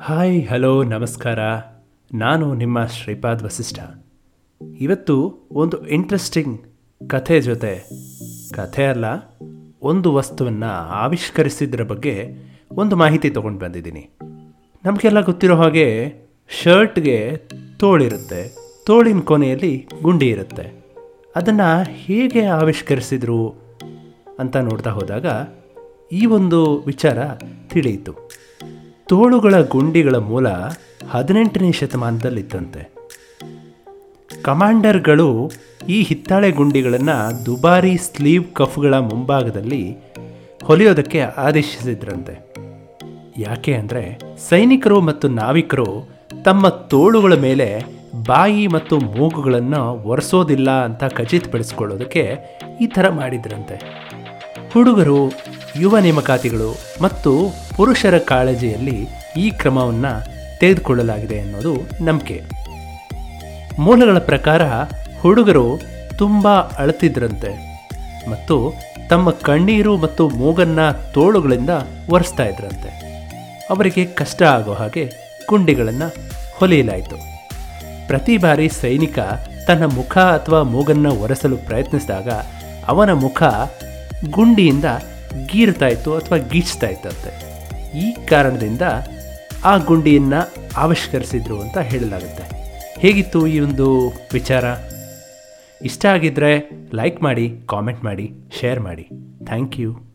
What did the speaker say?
Hi, hello, ನಮಸ್ಕಾರ. ನಾನು ನಿಮ್ಮ ಶ್ರೀಪಾದ್ ವಸಿಷ್ಠ. ಇವತ್ತು ಒಂದು ಇಂಟ್ರೆಸ್ಟಿಂಗ್ ಕಥೆ ಜೊತೆ. ಕಥೆ ಅಲ್ಲ, ಒಂದು ವಸ್ತುವನ್ನು ಆವಿಷ್ಕರಿಸಿದ್ರ ಬಗ್ಗೆ ಒಂದು ಮಾಹಿತಿ ತೊಗೊಂಡು ಬಂದಿದ್ದೀನಿ. ನಮಗೆಲ್ಲ ಗೊತ್ತಿರೋ ಹಾಗೆ ಶರ್ಟ್ಗೆ ತೋಳಿರುತ್ತೆ. ತೋಳಿನ ಕೊನೆಯಲ್ಲಿ ಗುಂಡಿ ಇರುತ್ತೆ. ಅದನ್ನು ಹೇಗೆ ಆವಿಷ್ಕರಿಸಿದ್ರು ಅಂತ ನೋಡ್ತಾ ಹೋದಾಗ ಈ ಒಂದು ವಿಚಾರ ತಿಳಿಯಿತು. ತೋಳುಗಳ ಗುಂಡಿಗಳ ಮೂಲ ಹದಿನೆಂಟನೇ ಶತಮಾನದಲ್ಲಿತ್ತಂತೆ. ಕಮಾಂಡರ್ಗಳು ಈ ಹಿತ್ತಾಳೆ ಗುಂಡಿಗಳನ್ನು ದುಬಾರಿ ಸ್ಲೀವ್ ಕಫ್ಗಳ ಮುಂಭಾಗದಲ್ಲಿ ಹೊಲಿಯೋದಕ್ಕೆ ಆದೇಶಿಸಿದ್ರಂತೆ. ಯಾಕೆ ಅಂದರೆ ಸೈನಿಕರು ಮತ್ತು ನಾವಿಕರು ತಮ್ಮ ತೋಳುಗಳ ಮೇಲೆ ಬಾಯಿ ಮತ್ತು ಮೂಗುಗಳನ್ನು ಒರೆಸೋದಿಲ್ಲ ಅಂತ ಖಚಿತಪಡಿಸ್ಕೊಳ್ಳೋದಕ್ಕೆ ಈ ಥರ ಮಾಡಿದ್ರಂತೆ. ಹುಡುಗರು, ಯುವ ನೇಮಕಾತಿಗಳು ಮತ್ತು ಪುರುಷರ ಕಾಳಜಿಯಲ್ಲಿ ಈ ಕ್ರಮವನ್ನು ತೆಗೆದುಕೊಳ್ಳಲಾಗಿದೆ ಅನ್ನೋದು ನಂಬಿಕೆ. ಮೂಲಗಳ ಪ್ರಕಾರ ಹುಡುಗರು ತುಂಬ ಅಳತಿದ್ರಂತೆ ಮತ್ತು ತಮ್ಮ ಕಣ್ಣೀರು ಮತ್ತು ಮೂಗನ್ನು ತೋಳುಗಳಿಂದ ಒರೆಸ್ತಾ ಇದ್ರಂತೆ. ಅವರಿಗೆ ಕಷ್ಟ ಆಗೋ ಹಾಗೆ ಗುಂಡಿಗಳನ್ನು ಹೊಲಿಯಲಾಯಿತು. ಪ್ರತಿ ಬಾರಿ ಸೈನಿಕ ತನ್ನ ಮುಖ ಅಥವಾ ಮೂಗನ್ನು ಒರೆಸಲು ಪ್ರಯತ್ನಿಸಿದಾಗ ಅವನ ಮುಖ ಗುಂಡಿಯಿಂದ ಗೀರ್ತಾಯಿತ್ತು ಅಥವಾ ಗೀಚ್ತಾ ಇತ್ತಂತೆ. ಈ ಕಾರಣದಿಂದ ಆ ಗುಂಡಿಯನ್ನು ಆವಿಷ್ಕರಿಸಿದ್ರು ಅಂತ ಹೇಳಲಾಗುತ್ತೆ. ಹೇಗಿತ್ತು ಈ ಒಂದು ವಿಚಾರ? ಇಷ್ಟ ಆಗಿದ್ದರೆ ಲೈಕ್ ಮಾಡಿ ಕಾಮೆಂಟ್ ಮಾಡಿ ಶೇರ್ ಮಾಡಿ. Thank you